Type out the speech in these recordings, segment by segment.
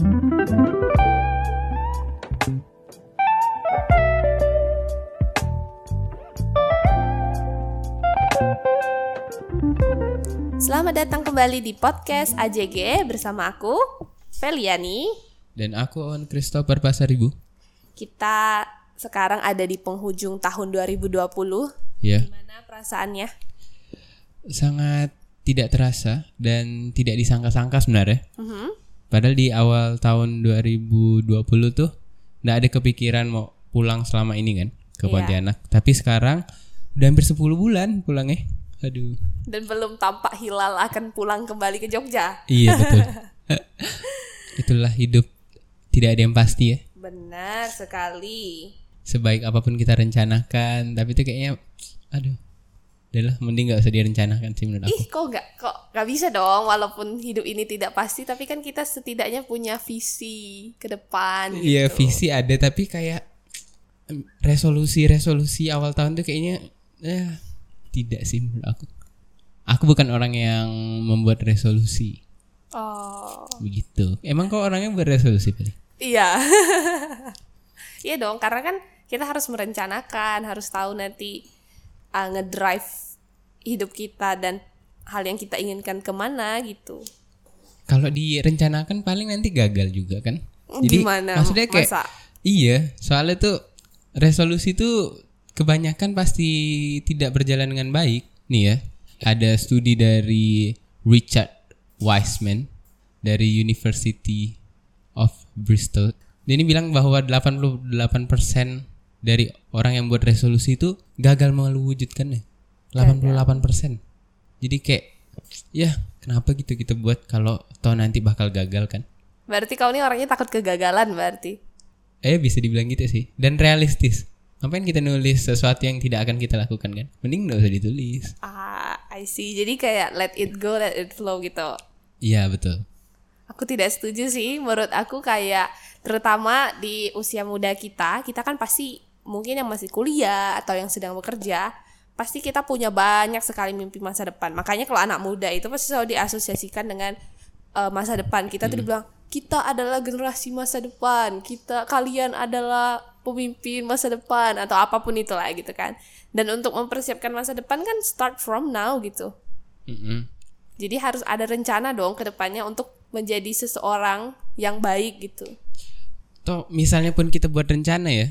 Selamat datang kembali di podcast AJG bersama aku, Feliani. Dan aku Owen Christopher Pasaribu. Kita sekarang ada di penghujung tahun 2020. Ya, Gimana perasaannya? sangat tidak terasa dan tidak disangka-sangka sebenarnya. Mhm. Padahal di awal tahun 2020 tuh nggak ada kepikiran mau pulang selama ini kan ke Iya. Pontianak. Tapi sekarang udah hampir 10 bulan pulangnya. Aduh. Dan belum tampak hilal akan pulang kembali ke Jogja. Iya betul. Itulah hidup. Tidak ada yang pasti ya. Benar sekali. Sebaik apa pun kita rencanakan, tapi itu kayaknya aduh. Udahlah, mending gak usah direncanakan sih menurut aku. Ih, kok nggak kok nggak bisa dong walaupun hidup ini tidak pasti tapi kan kita setidaknya punya visi ke depan Iya gitu. visi ada tapi kayak resolusi-resolusi awal tahun tuh kayaknya eh, tidak sih menurut aku. Aku bukan orang yang membuat resolusi Oh. begitu. Emang kau orangnya buat resolusi? Iya. Iya dong, karena kan kita harus merencanakan, harus tahu nanti uh, ngedrive hidup kita dan hal yang kita inginkan ke mana gitu. Kalau direncanakan paling nanti gagal juga kan? Jadi Gimana? maksudnya kayak Masa? iya, soalnya tuh resolusi tuh kebanyakan pasti tidak berjalan dengan baik. Nih ya, ada studi dari Richard Wiseman dari University of Bristol. Dia ini bilang bahwa 88% dari orang yang buat resolusi itu gagal mewujudkannya. 88%. Jadi kayak ya kenapa gitu kita buat kalau toh nanti bakal gagal kan? Berarti kau ini orangnya takut kegagalan berarti. Eh bisa dibilang gitu sih dan realistis. Ngapain kita nulis sesuatu yang tidak akan kita lakukan kan? Mending nggak usah ditulis. Ah, I see. Jadi kayak let it go, let it flow gitu. Iya betul. Aku tidak setuju sih. Menurut aku kayak terutama di usia muda kita, kita kan pasti mungkin yang masih kuliah atau yang sedang bekerja, pasti kita punya banyak sekali mimpi masa depan. Makanya kalau anak muda itu pasti selalu diasosiasikan dengan eh, masa depan. Kita tuh dibilang kita adalah generasi masa depan. Kita kalian adalah pemimpin masa depan atau apa pun itulah gitu kan. Dan untuk mempersiapkan masa depan kan start from now gitu. Mm-mm. Jadi harus ada rencana dong ke depannya untuk menjadi seseorang yang baik gitu. Toh misalnya pun kita buat rencana ya,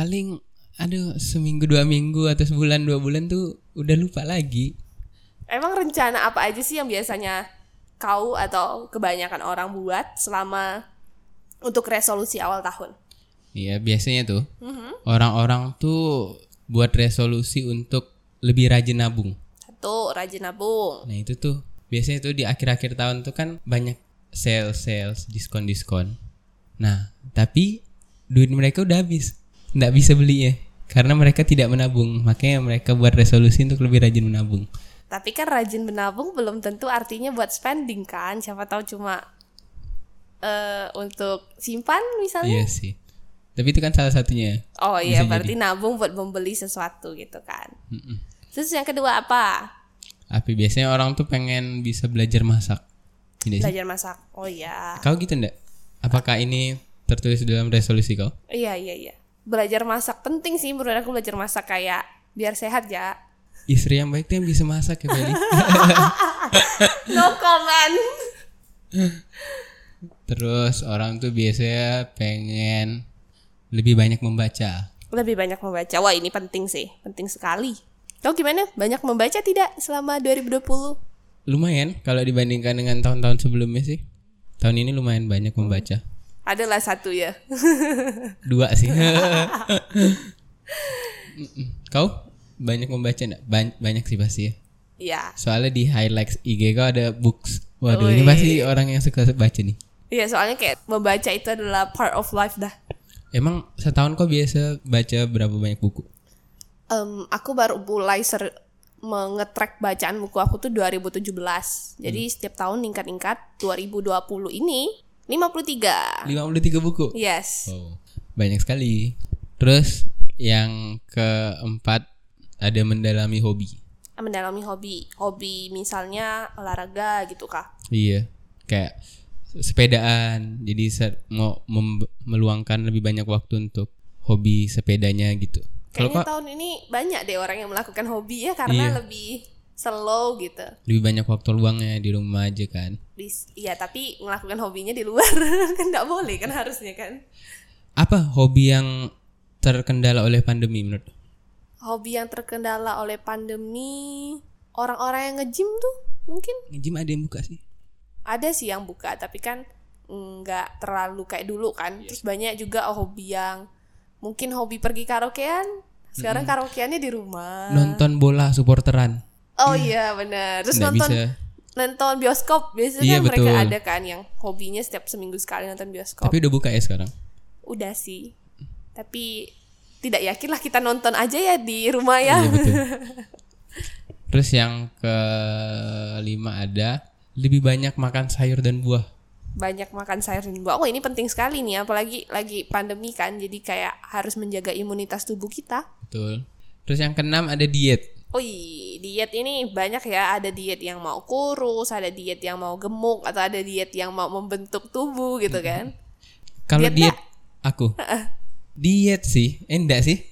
paling aduh seminggu dua minggu atau sebulan dua bulan tuh udah lupa lagi. Emang rencana apa aja sih yang biasanya kau atau kebanyakan orang buat selama untuk resolusi awal tahun? Iya biasanya tuh orang-orang tuh buat resolusi untuk lebih rajin nabung. Satu, rajin nabung. Nah itu tuh biasanya tuh di akhir-akhir tahun tuh kan banyak sale sales diskon-diskon. Nah tapi duit mereka udah habis, nggak bisa belinya karena mereka tidak menabung. Makanya mereka buat resolusi untuk lebih rajin menabung. Tapi kan rajin menabung belum tentu artinya buat spending kan. Siapa tahu cuma eh untuk simpan misalnya. Iya sih. Tapi itu kan salah satunya. Oh iya, Bisa berarti nabung buat membeli sesuatu gitu kan. Mm-mm. Terus yang kedua apa? Tapi biasanya orang tuh pengen bisa belajar masak. Tidak sih? Belajar masak. Oh iya. Kau gitu ndak? Apakah ini tertulis dalam resolusi kau? Iya iya iya. Belajar masak penting sih menurut aku belajar masak kayak biar sehat ya. Istri yang baik tuh yang bisa masak ya Beli. No comment. Terus orang tuh biasanya pengen lebih banyak membaca. Lebih banyak membaca. Wah, ini penting sih. Penting sekali. Kau gimana? Banyak membaca tidak selama 2020? Lumayan kalau dibandingkan dengan tahun-tahun sebelumnya sih. Tahun ini lumayan banyak membaca. Adalah satu ya. Dua sih. Kau banyak membaca enggak? banyak sih pasti ya. Iya. Soalnya di highlights IG kau ada books. Waduh, ini Wih. pasti orang yang suka baca nih. Iya, soalnya kayak membaca itu adalah part of life dah. Emang setahun kau biasa baca berapa banyak buku? Em, aku baru mulai ser mengetrack bacaan buku aku tuh 2017. Jadi setiap tahun ningkat-ningkat. 2020 ini 53. 53 buku. Yes. Oh, banyak sekali. Terus yang keempat ada mendalami hobi. Mendalami hobi. Hobi misalnya olahraga gitu kah? Iya, kayak sepedaan. Jadi mau mem- meluangkan lebih banyak waktu untuk hobi sepedanya gitu. Kayaknya kok tahun ini banyak deh orang yang melakukan hobi ya karena Iya. lebih slow gitu. lebih banyak waktu luangnya di rumah aja kan. Iya tapi melakukan hobinya di luar kan nggak boleh kan harusnya kan. Apa hobi yang terkendala oleh pandemi menurut? Hobi yang terkendala oleh pandemi orang-orang yang nge-gym tuh mungkin Nge-gym ada yang buka sih. ada sih yang buka tapi kan nggak terlalu kayak dulu kan. Terus banyak juga hobi yang mungkin hobi pergi karaokean. Sekarang karaokeannya di rumah. Nonton bola supporteran. Oh iya benar. Terus Nggak nonton bisa. nonton bioskop biasanya Iya, kan mereka betul. ada kan yang hobinya setiap seminggu sekali nonton bioskop. Tapi udah buka ya sekarang. Udah sih. Tapi tidak yakin lah kita nonton aja ya di rumah ya. Iya betul. Terus yang kelima ada lebih banyak makan sayur dan buah. Banyak makan sayur dan buah. Oh, ini penting sekali nih apalagi lagi pandemi kan. Jadi kayak harus menjaga imunitas tubuh kita. Betul. Terus yang keenam ada diet. Oh iya, diet ini banyak ya. Ada diet yang mau kurus, ada diet yang mau gemuk, atau ada diet yang mau membentuk tubuh gitu kan. Kalau Diet diet, aku diet sih, eh, enggak sih.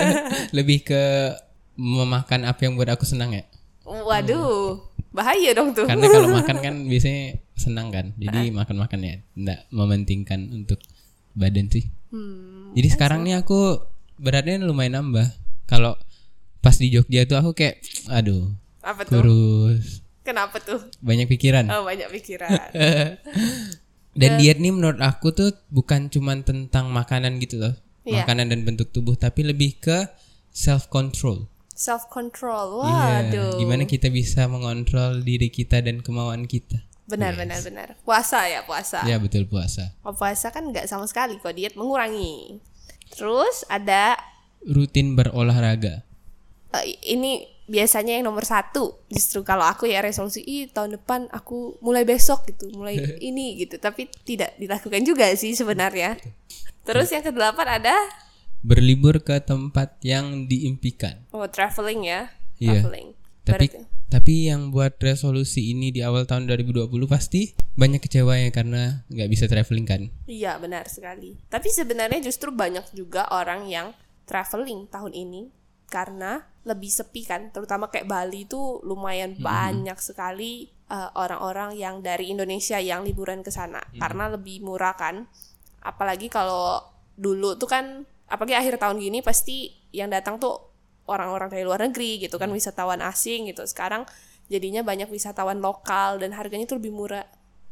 lebih ke memakan apa yang buat aku senang ya. Waduh, bahaya dong tuh. Karena kalau makan kan biasanya senang kan. Jadi makan-makan ya enggak mementingkan untuk badan sih. Hmm, Jadi sekarang nih aku beratnya lumayan nambah. Kalau pas di Jogja tuh aku kayak aduh, apa tuh? kurus, Kenapa tuh? banyak pikiran. Oh, banyak pikiran. Dan diet nih menurut aku tuh bukan cuman tentang makanan gitu loh. Iya. Makanan dan bentuk tubuh tapi lebih ke self control. Self control. Iya, Waduh. gimana kita bisa mengontrol diri kita dan kemauan kita. Benar, benar, benar. Puasa ya, puasa. Ya betul puasa. Oh, puasa kan nggak sama sekali kok diet mengurangi. Terus ada Rutin berolahraga. Eh, ini biasanya yang nomor satu. Justru kalau aku ya resolusi, ih tahun depan aku mulai besok gitu, mulai ini gitu. Tapi tidak dilakukan juga sih sebenarnya. Terus yang kedelapan ada Berlibur ke tempat yang diimpikan. oh traveling ya, Iya. traveling. Tapi Berarti- tapi yang buat resolusi ini di awal tahun 2020 pasti banyak kecewa ya karena nggak bisa traveling kan. Iya benar sekali. Tapi sebenarnya justru banyak juga orang yang traveling tahun ini karena lebih sepi kan. Terutama kayak Bali itu lumayan banyak sekali eh, orang-orang yang dari Indonesia yang liburan ke sana karena lebih murah kan. Apalagi kalau dulu tuh kan, apalagi akhir tahun gini pasti yang datang tuh orang-orang dari luar negeri gitu kan wisatawan asing gitu. Sekarang jadinya banyak wisatawan lokal dan harganya tuh lebih murah.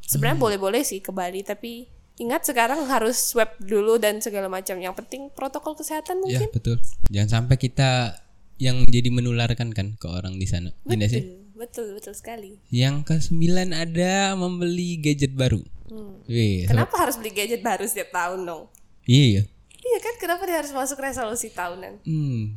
Sebenarnya boleh-boleh sih ke Bali tapi ingat sekarang harus swab dulu dan segala macam. Yang penting protokol kesehatan Ya mungkin. betul. Jangan sampai kita yang jadi menularkan kan ke orang di sana. Iya nggak sih? betul, betul, betul sekali. Yang kesembilan ada membeli gadget baru. Wih, so- Kenapa harus beli gadget baru setiap tahun dong? iya ya. Iya kan, kenapa dia harus masuk resolusi tahunan? Hmm,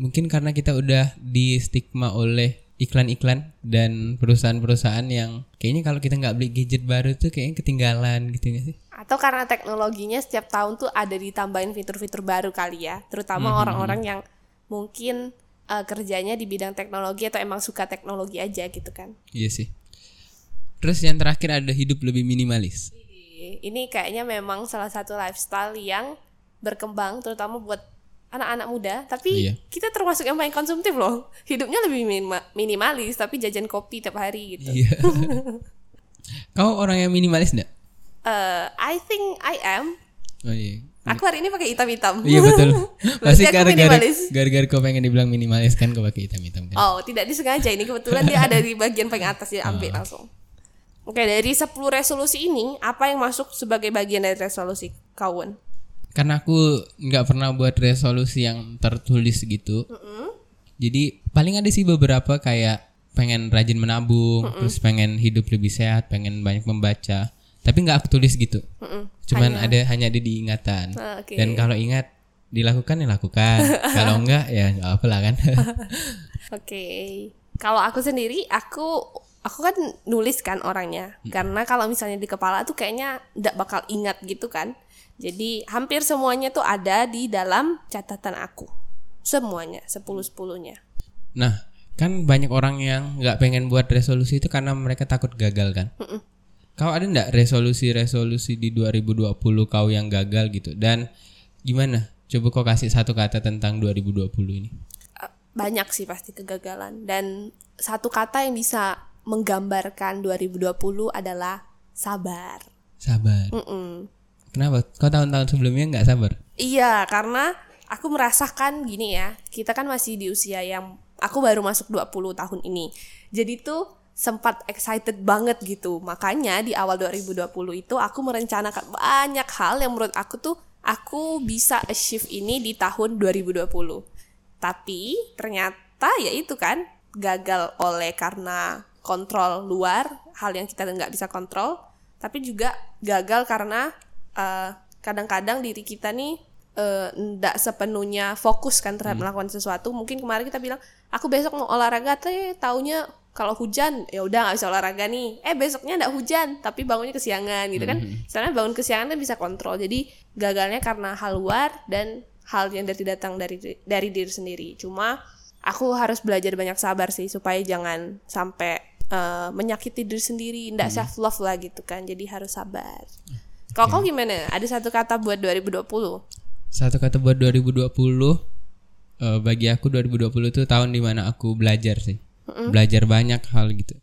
mungkin karena kita udah di stigma oleh iklan-iklan dan perusahaan-perusahaan yang kayaknya kalau kita nggak beli gadget baru tuh kayaknya ketinggalan gitu nggak sih? Atau karena teknologinya setiap tahun tuh ada ditambahin fitur-fitur baru kali ya, terutama orang-orang yang mungkin eh, kerjanya di bidang teknologi atau emang suka teknologi aja gitu kan. Iya sih. Terus yang terakhir ada hidup lebih minimalis. Ini kayaknya memang salah satu lifestyle yang berkembang terutama buat anak-anak muda, tapi Iya. kita termasuk yang paling konsumtif loh. Hidupnya lebih minima- minimalis tapi jajan kopi tiap hari gitu. Iya. Kau orang yang minimalis enggak? Eh, I think I am. Oh iya. Aku hari ini pakai hitam-hitam. Iya betul. Pasti gara-gara gara-gara kau pengen dibilang minimalis kan kau pakai hitam-hitam kan. Oh, tidak disengaja ini kebetulan dia ada di bagian paling atas dia ambil langsung. Oke, dari 10 resolusi ini apa yang masuk sebagai bagian dari resolusi kawan? Karena aku nggak pernah buat resolusi yang tertulis gitu. Jadi paling ada sih beberapa kayak pengen rajin menabung, terus pengen hidup lebih sehat, pengen banyak membaca. Tapi nggak aku tulis gitu. Mm-mm. Cuman ada hanya ada di ingatan. Ah, Oke. Dan kalau ingat dilakukan ya lakukan. kalau enggak ya nggak apa lah kan. Oke. Kalau aku sendiri, aku aku kan nulis kan orangnya. Karena kalau misalnya di kepala tuh kayaknya nggak bakal ingat gitu kan. Jadi hampir semuanya tuh ada di dalam catatan aku. Semuanya, 10-10-nya. nah, kan banyak orang yang nggak pengen buat resolusi itu karena mereka takut gagal kan. Kau ada ndak resolusi-resolusi di 2020 kau yang gagal gitu dan gimana? Coba kau kasih satu kata tentang 2020 ini. Uh, banyak sih pasti kegagalan dan satu kata yang bisa menggambarkan 2020 adalah sabar. Sabar. Mm-mm. Kenapa? Kau tahun-tahun sebelumnya nggak sabar? Iya, karena aku merasakan gini ya. Kita kan masih di usia yang aku baru masuk 20 tahun ini. Jadi tuh sempat excited banget gitu. Makanya di awal 2020 itu aku merencanakan banyak hal yang menurut aku tuh aku bisa achieve ini di tahun 2020. Tapi ternyata ya itu kan gagal oleh karena kontrol luar, hal yang kita nggak bisa kontrol, tapi juga gagal karena eh, kadang-kadang diri kita nih ndak uh, sepenuhnya fokus kan terhadap hmm. melakukan sesuatu. Mungkin kemarin kita bilang, aku besok mau olahraga, teh taunya kalau hujan ya udah nggak bisa olahraga nih. Eh besoknya ada hujan tapi bangunnya kesiangan gitu kan. Mm-hmm. soalnya bangun kesiangan kan bisa kontrol. Jadi gagalnya karena hal luar dan hal yang dari datang dari dari diri sendiri. Cuma aku harus belajar banyak sabar sih supaya jangan sampai uh, menyakiti diri sendiri. Ndak mm. self love lah gitu kan. Jadi harus sabar. Kalau okay. kau gimana? Ada satu kata buat 2020 satu kata buat 2020 uh, eh, bagi aku 2020 itu tahun di mana aku belajar sih mm belajar banyak hal gitu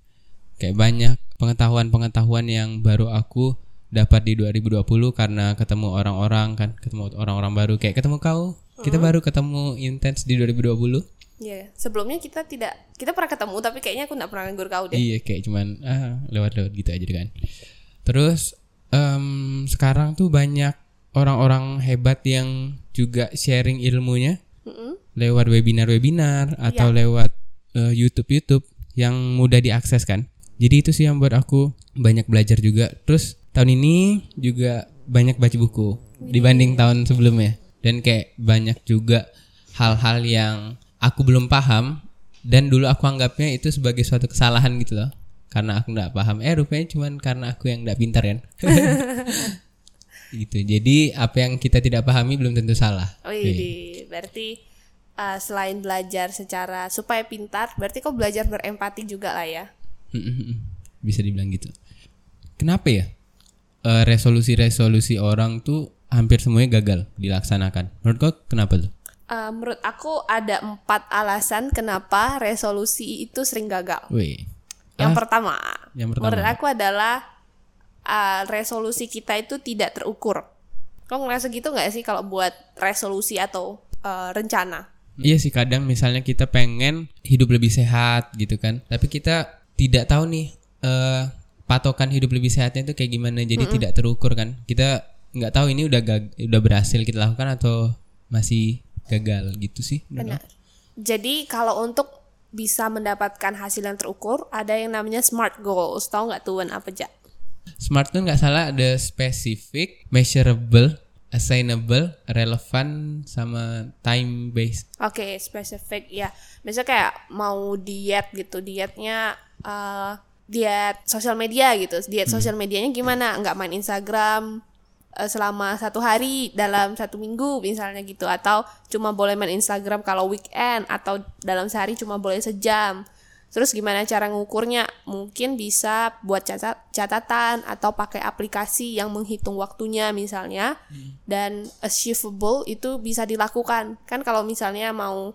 kayak banyak pengetahuan-pengetahuan yang baru aku dapat di 2020 karena ketemu orang-orang kan ketemu orang-orang baru kayak ketemu kau mm kita baru ketemu intens di 2020 Iya, yeah. sebelumnya kita tidak kita pernah ketemu tapi kayaknya aku nggak pernah nganggur kau deh. Iya, kayak cuman ah lewat-lewat gitu aja kan. Terus um, sekarang tuh banyak orang-orang hebat yang juga sharing ilmunya mm-hmm. lewat webinar-webinar atau yeah. lewat uh, YouTube YouTube yang mudah diakses kan. Jadi itu sih yang buat aku banyak belajar juga. Terus tahun ini juga banyak baca buku dibanding tahun sebelumnya. Dan kayak banyak juga hal-hal yang aku belum paham dan dulu aku anggapnya itu sebagai suatu kesalahan gitu loh. Karena aku nggak paham. Eh rupanya cuman karena aku yang nggak pintar kan? Gitu. Jadi apa yang kita tidak pahami belum tentu salah. Oh iya berarti uh, selain belajar secara supaya pintar, berarti kau belajar berempati juga lah ya. Bisa dibilang gitu. Kenapa ya? Uh, resolusi-resolusi orang tuh hampir semuanya gagal dilaksanakan. Menurut kau kenapa tuh? Uh, menurut aku ada empat alasan kenapa resolusi itu sering gagal. Wih. Yang ah, pertama, yang pertama, menurut aku adalah uh, resolusi kita itu tidak terukur. Kau ngerasa gitu nggak sih kalau buat resolusi atau uh, rencana? Iya sih kadang misalnya kita pengen hidup lebih sehat gitu kan, tapi kita tidak tahu nih uh, patokan hidup lebih sehatnya itu kayak gimana, jadi mm -mm. tidak terukur kan. Kita nggak tahu ini udah gag udah berhasil kita lakukan atau masih gagal gitu sih. Benar. Jadi kalau untuk bisa mendapatkan hasil yang terukur, ada yang namanya smart goals. Tahu nggak tuan apa aja? Smart tuh nggak salah ada specific, measurable, assignable, relevan sama time based. Oke, okay, spesifik ya. Misalnya kayak mau diet gitu, dietnya uh, diet sosial media gitu. Diet hmm. sosial medianya gimana? Nggak main Instagram uh, selama satu hari dalam satu minggu misalnya gitu atau cuma boleh main Instagram kalau weekend atau dalam sehari cuma boleh sejam Terus gimana cara ngukurnya? Mungkin bisa buat catat catatan atau pakai aplikasi yang menghitung waktunya misalnya. Hmm. Dan achievable itu bisa dilakukan. Kan kalau misalnya mau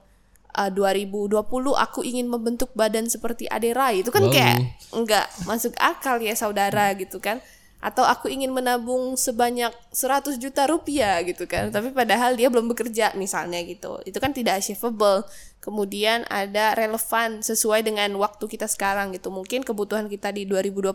uh, 2020 aku ingin membentuk badan seperti Adera itu kan wow. kayak enggak masuk akal ya saudara gitu kan atau aku ingin menabung sebanyak 100 juta rupiah gitu kan tapi padahal dia belum bekerja misalnya gitu itu kan tidak achievable kemudian ada relevan sesuai dengan waktu kita sekarang gitu mungkin kebutuhan kita di 2020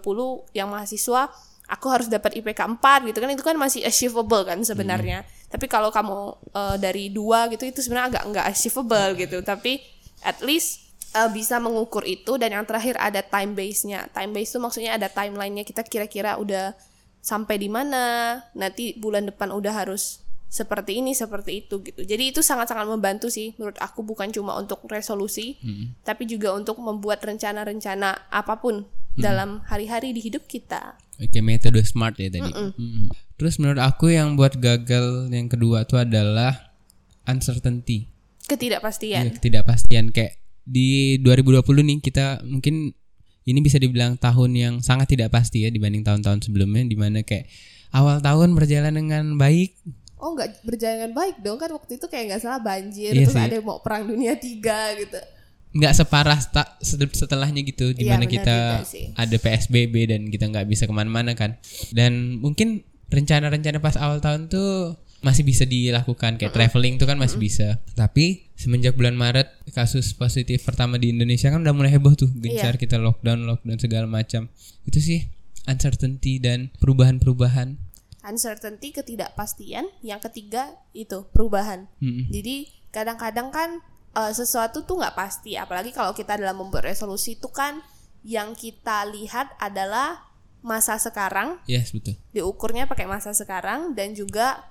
yang mahasiswa aku harus dapat IPK 4 gitu kan itu kan masih achievable kan sebenarnya hmm. tapi kalau kamu uh, dari dua gitu itu sebenarnya agak enggak achievable gitu tapi at least uh, bisa mengukur itu dan yang terakhir ada time base-nya. Time base itu maksudnya ada timelinenya kita kira-kira udah sampai di mana, nanti bulan depan udah harus seperti ini seperti itu gitu. Jadi itu sangat-sangat membantu sih menurut aku bukan cuma untuk resolusi, hmm. tapi juga untuk membuat rencana-rencana apa pun hmm. dalam hari-hari di hidup kita. Oke, metode smart ya tadi. Mm -mm. Hmm. Terus menurut aku yang buat gagal yang kedua itu adalah uncertainty. Ketidakpastian. Iya, ketidakpastian kayak di 2020 nih kita mungkin ini bisa dibilang tahun yang sangat tidak pasti ya dibanding tahun-tahun sebelumnya di mana kayak awal tahun berjalan dengan baik. Oh nggak berjalan dengan baik dong kan waktu itu kayak nggak salah banjir Iya terus sih. ada yang mau perang dunia tiga gitu. nggak separah setelahnya gitu di Iya, mana benar kita ada PSBB dan kita nggak bisa ke mana-mana kan. Dan mungkin rencana-rencana pas awal tahun tuh masih bisa dilakukan kayak traveling tuh kan masih bisa. Tapi semenjak bulan Maret kasus positif pertama di Indonesia kan udah mulai heboh tuh gencar Iya. kita lockdown lockdown segala macam. Itu sih uncertainty dan perubahan-perubahan Uncertainty ketidakpastian, yang ketiga itu perubahan. Mm-mm. Jadi kadang-kadang kan eh, sesuatu tuh nggak pasti, apalagi kalau kita dalam membuat resolusi itu kan yang kita lihat adalah masa sekarang, yes betul. Diukurnya pakai masa sekarang dan juga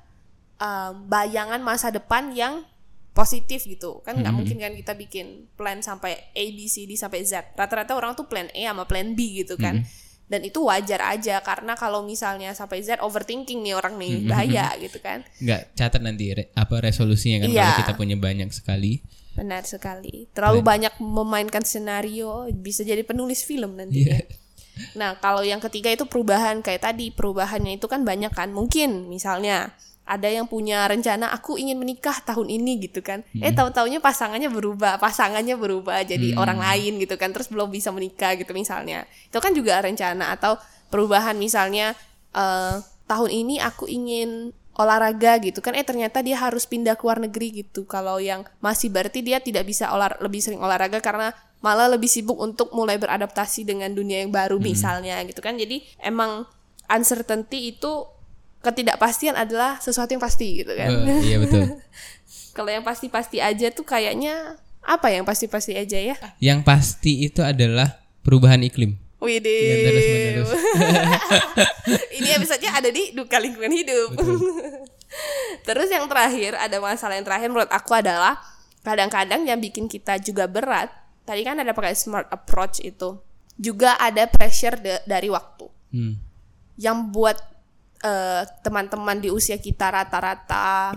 eh, bayangan masa depan yang positif gitu. Kan nggak mungkin kan kita bikin plan sampai A B C D sampai Z. Rata-rata orang tuh plan A sama plan B gitu kan dan itu wajar aja karena kalau misalnya sampai Z overthinking nih orang nih bahaya gitu kan nggak catat nanti re- apa resolusinya kan Iya. kalau kita punya banyak sekali Benar sekali. Terlalu banyak memainkan senario bisa jadi penulis film nanti. Iya. Nah, kalau yang ketiga itu perubahan kayak tadi, perubahannya itu kan banyak kan. Mungkin misalnya ada yang punya rencana aku ingin menikah tahun ini gitu kan. Eh tahu-taunya pasangannya berubah, pasangannya berubah jadi orang lain gitu kan. Terus belum bisa menikah gitu misalnya. Itu kan juga rencana atau perubahan misalnya eh tahun ini aku ingin olahraga gitu kan eh ternyata dia harus pindah ke luar negeri gitu kalau yang masih berarti dia tidak bisa olah lebih sering olahraga karena malah lebih sibuk untuk mulai beradaptasi dengan dunia yang baru misalnya gitu kan jadi emang uncertainty itu ketidakpastian adalah sesuatu yang pasti gitu kan Eh, iya betul kalau yang pasti-pasti aja tuh kayaknya apa yang pasti-pasti aja ya Yang pasti itu adalah perubahan iklim. Widih. Yang terus-menerus. Ini episode-nya ada di duka lingkungan hidup. Terus yang terakhir ada masalah yang terakhir menurut aku adalah kadang-kadang yang bikin kita juga berat. Tadi kan ada pakai smart approach itu. Juga ada pressure da- dari waktu. Hmm. Yang buat eh, teman-teman di usia kita rata-rata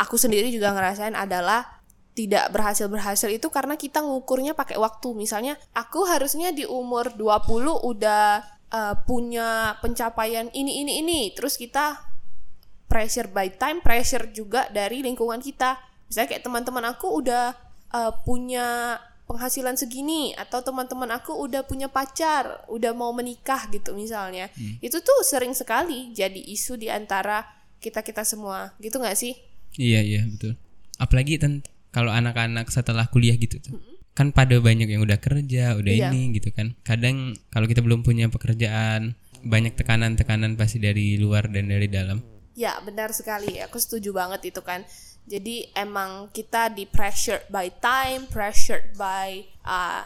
aku sendiri juga ngerasain adalah tidak berhasil-berhasil itu karena kita ngukurnya pakai waktu. Misalnya aku harusnya di umur 20 udah eh, punya pencapaian ini ini ini. Terus kita pressure by time, pressure juga dari lingkungan kita. Misalnya kayak teman-teman aku udah eh, punya penghasilan segini atau teman-teman aku udah punya pacar, udah mau menikah gitu misalnya. Itu tuh sering sekali jadi isu di antara kita-kita semua. Gitu nggak sih? Iya iya betul. Apalagi ten- kalau anak-anak setelah kuliah gitu tuh. Kan pada banyak yang udah kerja, udah Iya. ini gitu kan. Kadang kalau kita belum punya pekerjaan, banyak tekanan-tekanan pasti dari luar dan dari dalam. Ya, benar sekali. Aku setuju banget itu kan. Jadi emang kita di pressured by time, pressured by uh,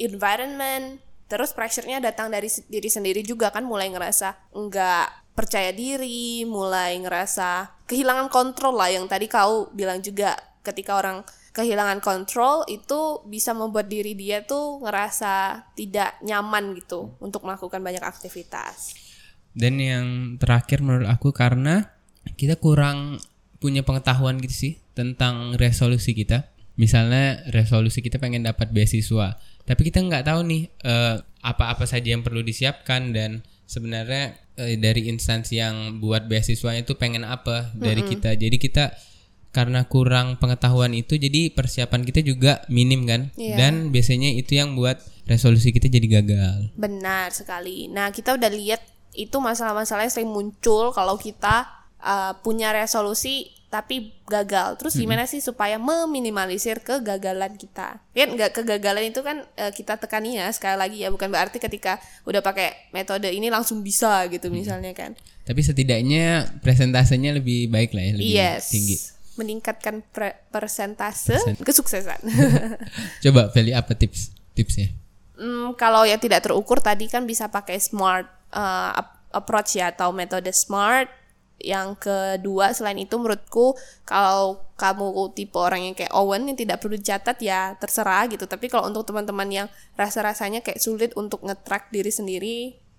environment, terus pressure-nya datang dari diri sendiri juga kan mulai ngerasa nggak percaya diri, mulai ngerasa kehilangan kontrol lah yang tadi kau bilang juga ketika orang kehilangan kontrol itu bisa membuat diri dia tuh ngerasa tidak nyaman gitu untuk melakukan banyak aktivitas. Dan yang terakhir menurut aku karena kita kurang punya pengetahuan gitu sih tentang resolusi kita. Misalnya resolusi kita pengen dapat beasiswa, tapi kita nggak tahu nih eh, apa-apa saja yang perlu disiapkan dan sebenarnya eh, dari instansi yang buat beasiswanya itu pengen apa dari kita. Jadi kita karena kurang pengetahuan itu jadi persiapan kita juga minim kan Iya. dan biasanya itu yang buat resolusi kita jadi gagal. Benar sekali. Nah, kita udah lihat itu masalah-masalah yang sering muncul kalau kita uh, punya resolusi tapi gagal. Terus gimana sih supaya meminimalisir kegagalan kita? Kan nggak kegagalan itu kan uh, kita tekani ya sekali lagi ya bukan berarti ketika udah pakai metode ini langsung bisa gitu misalnya kan. Tapi setidaknya presentasenya lebih baik lah ya, lebih yes. tinggi. Meningkatkan pre- persentase kesuksesan. Coba Feli apa tips tipsnya? Hmm, kalau yang tidak terukur tadi kan bisa pakai smart uh, ap- approach ya atau metode smart. Yang kedua selain itu menurutku kalau kamu tipe orang yang kayak Owen yang tidak perlu dicatat ya terserah gitu. Tapi kalau untuk teman-teman yang rasa-rasanya kayak sulit untuk nge-track diri sendiri,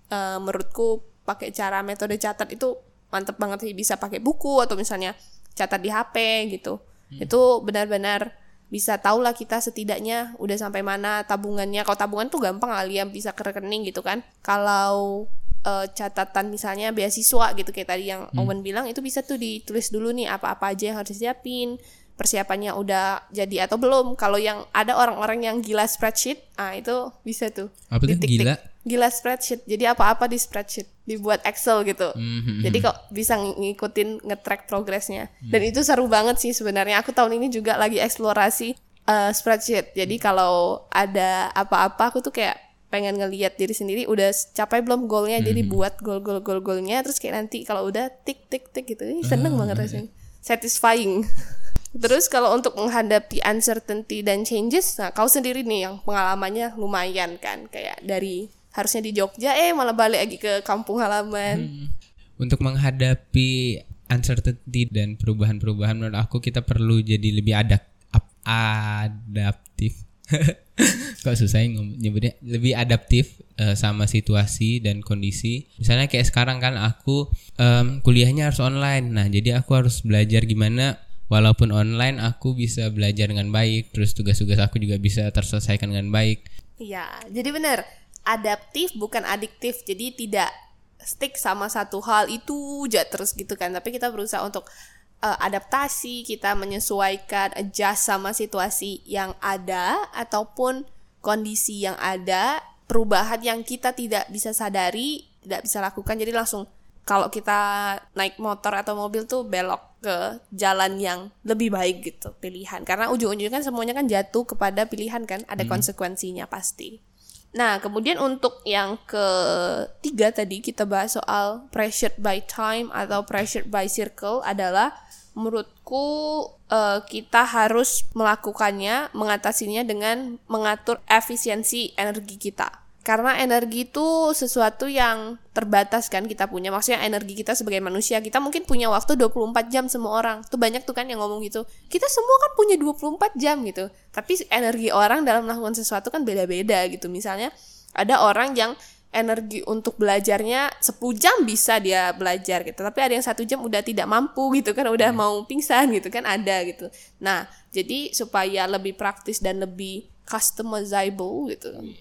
uh, menurutku pakai cara metode catat itu mantep banget sih bisa pakai buku atau misalnya catat di HP gitu. Itu benar-benar bisa tahu lah kita setidaknya udah sampai mana tabungannya. Kalau tabungan tuh gampang kali ya bisa ke rekening gitu kan. Kalau uh, catatan misalnya beasiswa gitu kayak tadi yang hmm. Owen bilang itu bisa tuh ditulis dulu nih apa-apa aja yang harus disiapin persiapannya udah jadi atau belum. Kalau yang ada orang-orang yang gila spreadsheet, ah itu bisa tuh. Apa tuh gila? Gila spreadsheet. Jadi apa-apa di spreadsheet, dibuat Excel gitu. Mm-hmm. Jadi kok bisa ngikutin nge-track progresnya. Mm. Dan itu seru banget sih sebenarnya. Aku tahun ini juga lagi eksplorasi uh, spreadsheet. Jadi kalau ada apa-apa aku tuh kayak pengen ngeliat diri sendiri udah capai belum goalnya mm-hmm. jadi buat goal goal goal goalnya terus kayak nanti kalau udah tik tik tik gitu Ih, seneng oh, banget rasanya. Satisfying. Terus kalau untuk menghadapi uncertainty dan changes nah kau sendiri nih yang pengalamannya lumayan kan kayak dari harusnya di Jogja eh malah balik lagi ke kampung halaman. Hmm. untuk menghadapi uncertainty dan perubahan-perubahan menurut aku kita perlu jadi lebih adap adaptif kok susah ya nyebutnya? Lebih adaptif uh, sama situasi dan kondisi. Misalnya kayak sekarang kan aku um, kuliahnya harus online. Nah jadi aku harus belajar gimana walaupun online aku bisa belajar dengan baik terus tugas-tugas aku juga bisa terselesaikan dengan baik. Iya jadi benar adaptif bukan adiktif. Jadi tidak stick sama satu hal itu aja terus gitu kan. Tapi kita berusaha untuk uh, adaptasi kita menyesuaikan adjust sama situasi yang ada ataupun kondisi yang ada perubahan yang kita tidak bisa sadari tidak bisa lakukan. Jadi langsung kalau kita naik motor atau mobil tuh belok ke jalan yang lebih baik gitu pilihan. Karena ujung-ujungnya kan semuanya kan jatuh kepada pilihan kan ada hmm. konsekuensinya pasti Nah, kemudian untuk yang ketiga tadi kita bahas soal pressured by time atau pressured by circle adalah menurutku uh, kita harus melakukannya, mengatasinya dengan mengatur efisiensi energi kita karena energi itu sesuatu yang terbatas kan kita punya. Maksudnya energi kita sebagai manusia kita mungkin punya waktu 24 jam semua orang. Tuh banyak tuh kan yang ngomong gitu. Kita semua kan punya 24 jam gitu. Tapi energi orang dalam melakukan sesuatu kan beda-beda gitu. Misalnya ada orang yang energi untuk belajarnya 10 jam bisa dia belajar gitu. Tapi ada yang satu jam udah tidak mampu gitu kan udah hmm. mau pingsan gitu kan ada gitu. Nah jadi supaya lebih praktis dan lebih customizable gitu. Uh,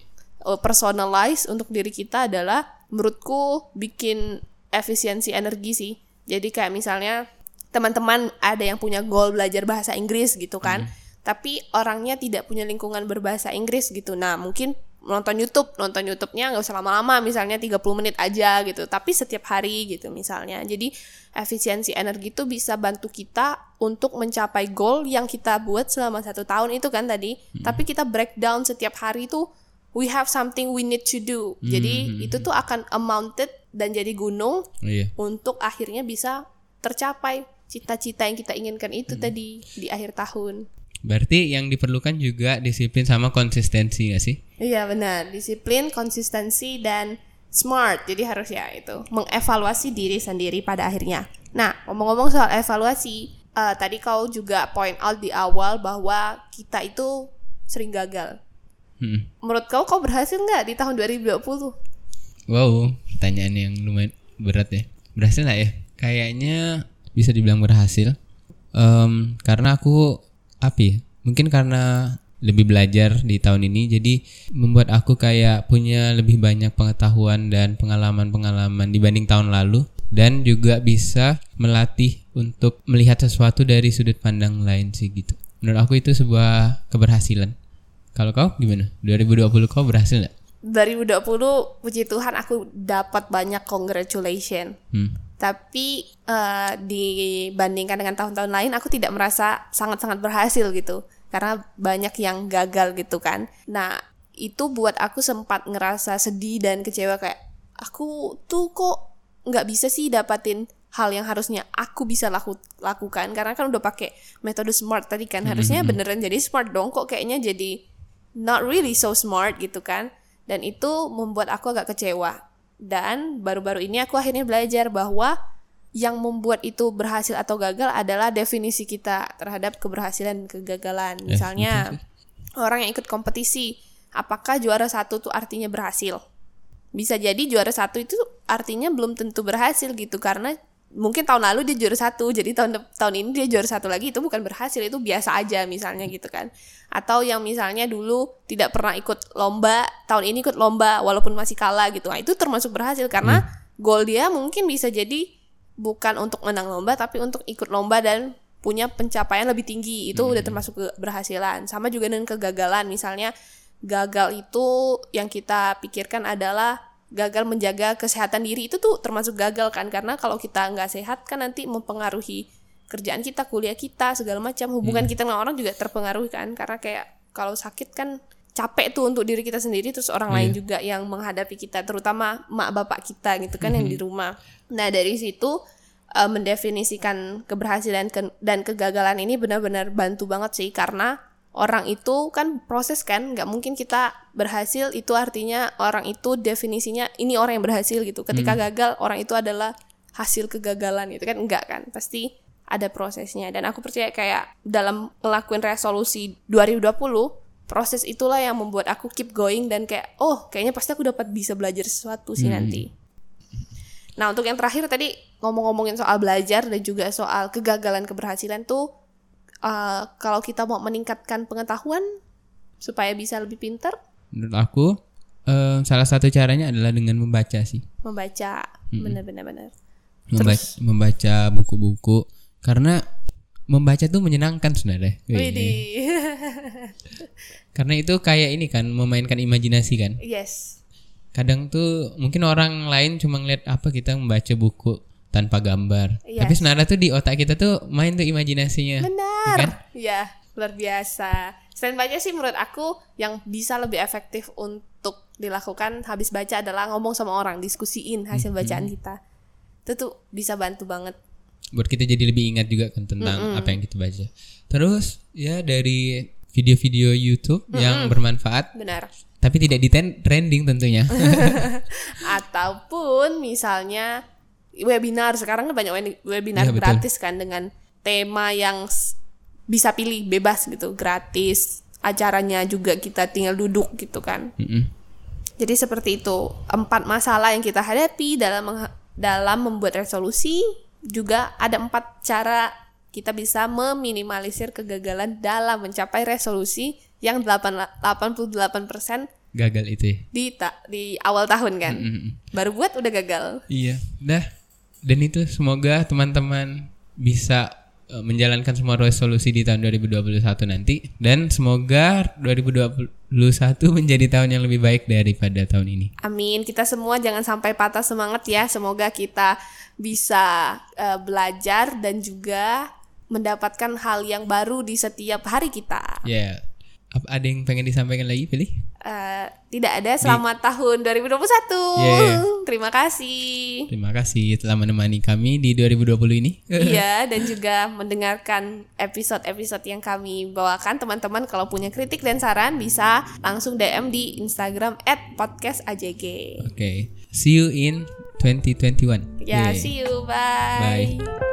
personalize untuk diri kita adalah menurutku bikin efisiensi energi sih. Jadi kayak misalnya teman-teman ada yang punya goal belajar bahasa Inggris gitu kan. Hmm. Tapi orangnya tidak punya lingkungan berbahasa Inggris gitu. Nah, mungkin nonton YouTube, nonton YouTube-nya nggak usah lama-lama, misalnya 30 menit aja gitu. Tapi setiap hari gitu misalnya. Jadi efisiensi energi itu bisa bantu kita untuk mencapai goal yang kita buat selama satu tahun itu kan tadi. Hmm. Tapi kita breakdown setiap hari tuh we have something we need to do. Hmm. Jadi hmm, itu hmm. tuh akan amounted dan jadi gunung iya. untuk akhirnya bisa tercapai cita-cita yang kita inginkan itu hmm. tadi di akhir tahun. Berarti yang diperlukan juga disiplin sama konsistensi gak sih? Iya benar, disiplin, konsistensi dan smart. Jadi harus ya itu mengevaluasi diri sendiri pada akhirnya. Nah, ngomong-ngomong soal evaluasi, uh, tadi kau juga point out di awal bahwa kita itu sering gagal. Hmm. Menurut kau kau berhasil nggak di tahun 2020? Wow, pertanyaan yang lumayan berat ya. Berhasil nggak ya? Kayaknya bisa dibilang berhasil. Um, karena aku api, ya? Mungkin karena lebih belajar di tahun ini jadi membuat aku kayak punya lebih banyak pengetahuan dan pengalaman-pengalaman dibanding tahun lalu dan juga bisa melatih untuk melihat sesuatu dari sudut pandang lain sih gitu. Menurut aku itu sebuah keberhasilan. Kalau kau gimana? 2020 kau berhasil nggak? 2020 puji Tuhan aku dapat banyak congratulation. Hmm. Tapi uh, dibandingkan dengan tahun-tahun lain aku tidak merasa sangat-sangat berhasil gitu. Karena banyak yang gagal gitu kan. Nah, itu buat aku sempat ngerasa sedih dan kecewa kayak aku tuh kok nggak bisa sih dapatin hal yang harusnya aku bisa laku, lakukan karena kan udah pakai metode smart tadi kan harusnya hmm. beneran jadi smart dong kok kayaknya jadi not really so smart gitu kan. Dan itu membuat aku agak kecewa. Dan baru-baru ini aku akhirnya belajar bahwa yang membuat itu berhasil atau gagal adalah definisi kita terhadap keberhasilan dan kegagalan. Eh, misalnya orang yang ikut kompetisi apakah juara satu tuh artinya berhasil? Bisa jadi juara satu itu artinya belum tentu berhasil gitu karena mungkin tahun lalu dia juara satu jadi tahun tahun ini dia juara satu lagi itu bukan berhasil itu biasa aja misalnya gitu kan. Atau yang misalnya dulu tidak pernah ikut lomba tahun ini ikut lomba walaupun masih kalah gitu. Nah, itu termasuk berhasil karena goal dia mungkin bisa jadi bukan untuk menang lomba tapi untuk ikut lomba dan punya pencapaian lebih tinggi. Itu udah termasuk keberhasilan sama juga dengan kegagalan misalnya gagal itu yang kita pikirkan adalah gagal menjaga kesehatan diri itu tuh termasuk gagal kan. Karena kalau kita nggak sehat kan nanti mempengaruhi kerjaan kita kuliah kita segala macam. Hubungan kita dengan orang juga terpengaruhi kan. Karena kayak kalau sakit kan capek tuh untuk diri kita sendiri terus orang lain juga yang menghadapi kita terutama mak bapak kita gitu kan yang di rumah. Nah dari situ eh, mendefinisikan keberhasilan ke- dan kegagalan ini benar-benar bantu banget sih. Karena orang itu kan proses kan nggak mungkin kita berhasil itu artinya orang itu definisinya ini orang yang berhasil gitu. Ketika gagal orang itu adalah hasil kegagalan gitu kan? Enggak kan? Pasti ada prosesnya. Dan aku percaya kayak dalam ngelakuin resolusi 2020 proses itulah yang membuat aku keep going dan kayak oh kayaknya pasti aku dapat bisa belajar sesuatu sih nanti. Nah untuk yang terakhir tadi ngomong-ngomongin soal belajar dan juga soal kegagalan keberhasilan tuh uh, kalau kita mau meningkatkan pengetahuan supaya bisa lebih pintar Menurut aku eh, salah satu caranya adalah dengan membaca sih. membaca benar-benar benar. Membaca, membaca buku-buku karena membaca tuh menyenangkan sebenarnya. Widih. Karena itu kayak ini kan memainkan imajinasi kan. yes. Kadang tuh mungkin orang lain cuma ngeliat apa kita membaca buku tanpa gambar. Yes. Tapi sebenarnya tuh di otak kita tuh main tuh imajinasinya. Benar. kan? Ya, luar biasa. Selain baca sih menurut aku yang bisa lebih efektif untuk dilakukan habis baca adalah ngomong sama orang, diskusiin hasil bacaan kita. Itu tuh bisa bantu banget. Buat kita jadi lebih ingat juga kan tentang apa yang kita baca. Terus ya dari video-video YouTube yang bermanfaat Benar. tapi tidak di trending tentunya. ataupun misalnya webinar sekarang kan banyak we- webinar betul. gratis kan dengan tema yang bisa pilih bebas gitu gratis acaranya juga kita tinggal duduk gitu kan Mm-mm. jadi seperti itu empat masalah yang kita hadapi dalam dalam membuat resolusi juga ada empat cara kita bisa meminimalisir kegagalan dalam mencapai resolusi yang 8, 88% Gagal itu ya. di ta- di awal tahun kan. Baru buat udah gagal. Iya, dah. Dan itu semoga teman-teman bisa eh, menjalankan semua resolusi di tahun 2021 nanti dan semoga 2021 menjadi tahun yang lebih baik daripada tahun ini. Amin. Kita semua jangan sampai patah semangat ya. Semoga kita bisa eh, belajar dan juga mendapatkan hal yang baru di setiap hari kita. Ya. Apa ada yang pengen disampaikan lagi, Pilih? Eh, tidak ada selamat tahun 2021. Yeah. Terima kasih. Terima kasih telah menemani kami di 2020 ini. iya, dan juga mendengarkan episode-episode yang kami bawakan. Teman-teman kalau punya kritik dan saran bisa langsung DM di Instagram @podcastajg. Oke. See you in 2021. Ya, Yeay. see you. Bye. Bye.